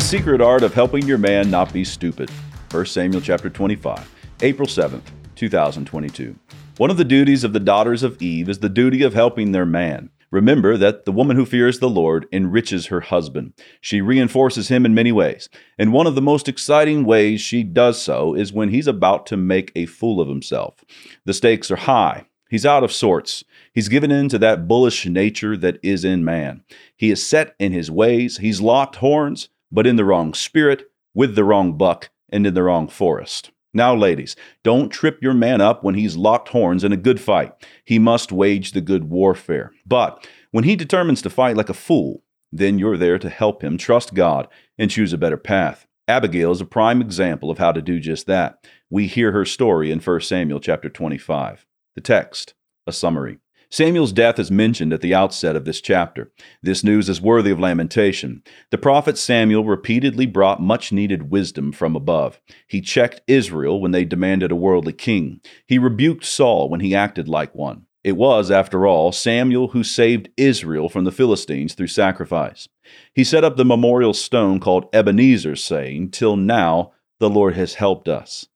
The secret art of helping your man not be stupid. 1 Samuel chapter 25, April 7th, 2022. One of the duties of the daughters of Eve is the duty of helping their man. Remember that the woman who fears the Lord enriches her husband. She reinforces him in many ways. And one of the most exciting ways she does so is when he's about to make a fool of himself. The stakes are high. He's out of sorts. He's given in to that bullish nature that is in man. He is set in his ways. He's locked horns but in the wrong spirit, with the wrong buck, and in the wrong forest. Now, ladies, don't trip your man up when he's locked horns in a good fight. He must wage the good warfare. But when he determines to fight like a fool, then you're there to help him trust God and choose a better path. Abigail is a prime example of how to do just that. We hear her story in 1 Samuel chapter 25. The text, a summary. Samuel's death is mentioned at the outset of this chapter. This news is worthy of lamentation. The prophet Samuel repeatedly brought much needed wisdom from above. He checked Israel when they demanded a worldly king. He rebuked Saul when he acted like one. It was, after all, Samuel who saved Israel from the Philistines through sacrifice. He set up the memorial stone called Ebenezer, saying, Till now the Lord has helped us.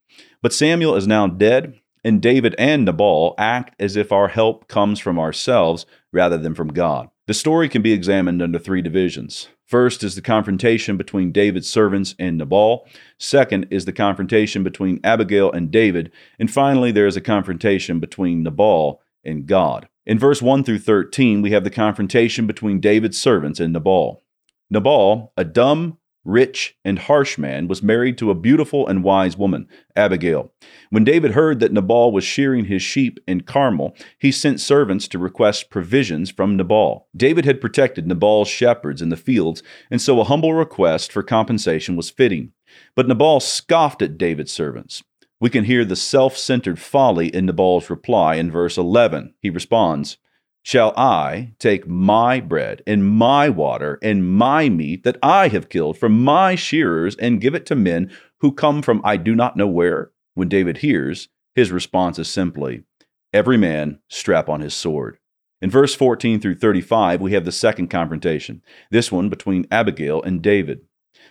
But Samuel is now dead, and David and Nabal act as if our help comes from ourselves rather than from God. The story can be examined under three divisions. First is the confrontation between David's servants and Nabal. Second is the confrontation between Abigail and David. And finally, there is a confrontation between Nabal and God. In verse 1 through 13, we have the confrontation between David's servants and Nabal. Nabal, a dumb, rich, and harsh man, was married to a beautiful and wise woman, Abigail. When David heard that Nabal was shearing his sheep in Carmel, he sent servants to request provisions from Nabal. David had protected Nabal's shepherds in the fields, and so a humble request for compensation was fitting. But Nabal scoffed at David's servants. We can hear the self centered folly in Nabal's reply in verse 11. He responds, Shall I take my bread and my water and my meat that I have killed from my shearers and give it to men who come from I do not know where? When David hears, his response is simply, Every man strap on his sword. In verse 14 through 35, we have the second confrontation, this one between Abigail and David.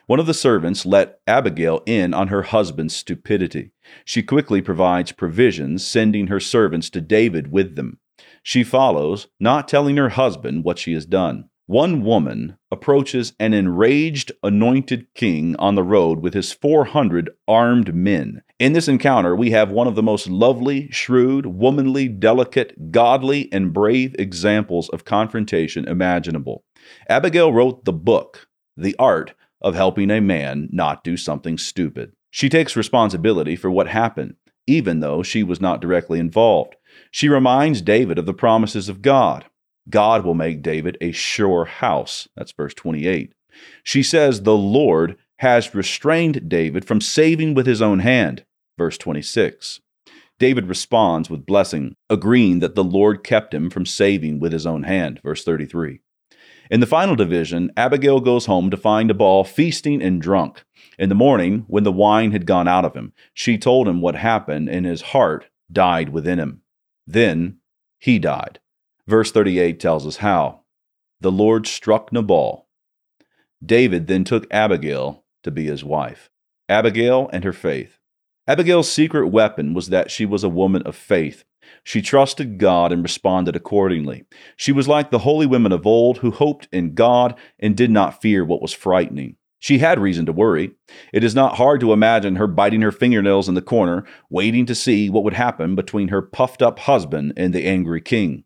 One of the servants let Abigail in on her husband's stupidity. She quickly provides provisions, sending her servants to David with them. She follows, not telling her husband what she has done. One woman approaches an enraged anointed king on the road with his 400 armed men. In this encounter, we have one of the most lovely, shrewd, womanly, delicate, godly, and brave examples of confrontation imaginable. Abigail wrote the book, The Art of Helping a Man Not Do Something Stupid. She takes responsibility for what happened, even though she was not directly involved. She reminds David of the promises of God. God will make David a sure house. That's verse 28. She says, The Lord has restrained David from saving with his own hand. Verse 26. David responds with blessing, agreeing that the Lord kept him from saving with his own hand. Verse 33. In the final division, Abigail goes home to find Nabal feasting and drunk. In the morning, when the wine had gone out of him, she told him what happened, and his heart died within him. Then he died. Verse 38 tells us how. The Lord struck Nabal. David then took Abigail to be his wife. Abigail and her faith. Abigail's secret weapon was that she was a woman of faith. She trusted God and responded accordingly. She was like the holy women of old who hoped in God and did not fear what was frightening. She had reason to worry. It is not hard to imagine her biting her fingernails in the corner, waiting to see what would happen between her puffed up husband and the angry king.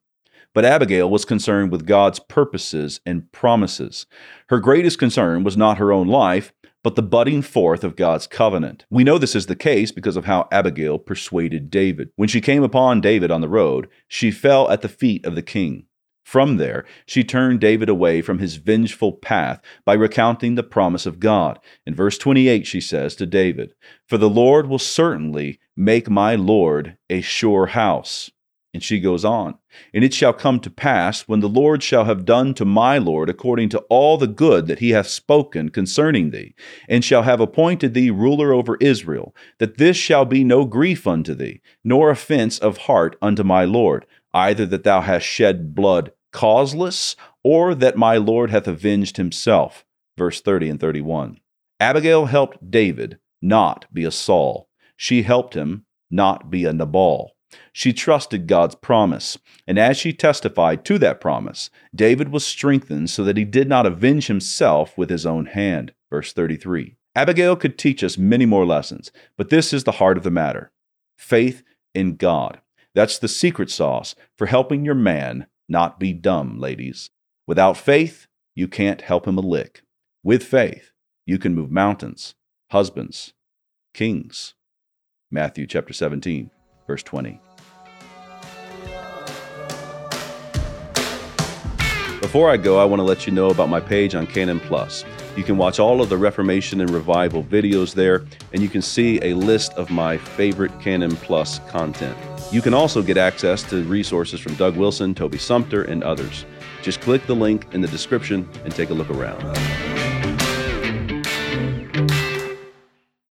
But Abigail was concerned with God's purposes and promises. Her greatest concern was not her own life, but the budding forth of God's covenant. We know this is the case because of how Abigail persuaded David. When she came upon David on the road, she fell at the feet of the king. From there, she turned David away from his vengeful path by recounting the promise of God. In verse 28, she says to David, For the Lord will certainly make my Lord a sure house. And she goes on, And it shall come to pass, when the Lord shall have done to my Lord according to all the good that he hath spoken concerning thee, and shall have appointed thee ruler over Israel, that this shall be no grief unto thee, nor offense of heart unto my Lord, either that thou hast shed blood causeless, or that my Lord hath avenged himself. Verse 30 and 31. Abigail helped David not be a Saul. She helped him not be a Nabal. She trusted God's promise, and as she testified to that promise, David was strengthened so that he did not avenge himself with his own hand. Verse 33. Abigail could teach us many more lessons, but this is the heart of the matter faith in God. That's the secret sauce for helping your man not be dumb, ladies. Without faith, you can't help him a lick. With faith, you can move mountains, husbands, kings. Matthew chapter 17, verse 20. Before I go, I want to let you know about my page on Canon Plus. You can watch all of the Reformation and Revival videos there, and you can see a list of my favorite Canon Plus content. You can also get access to resources from Doug Wilson, Toby Sumpter, and others. Just click the link in the description and take a look around.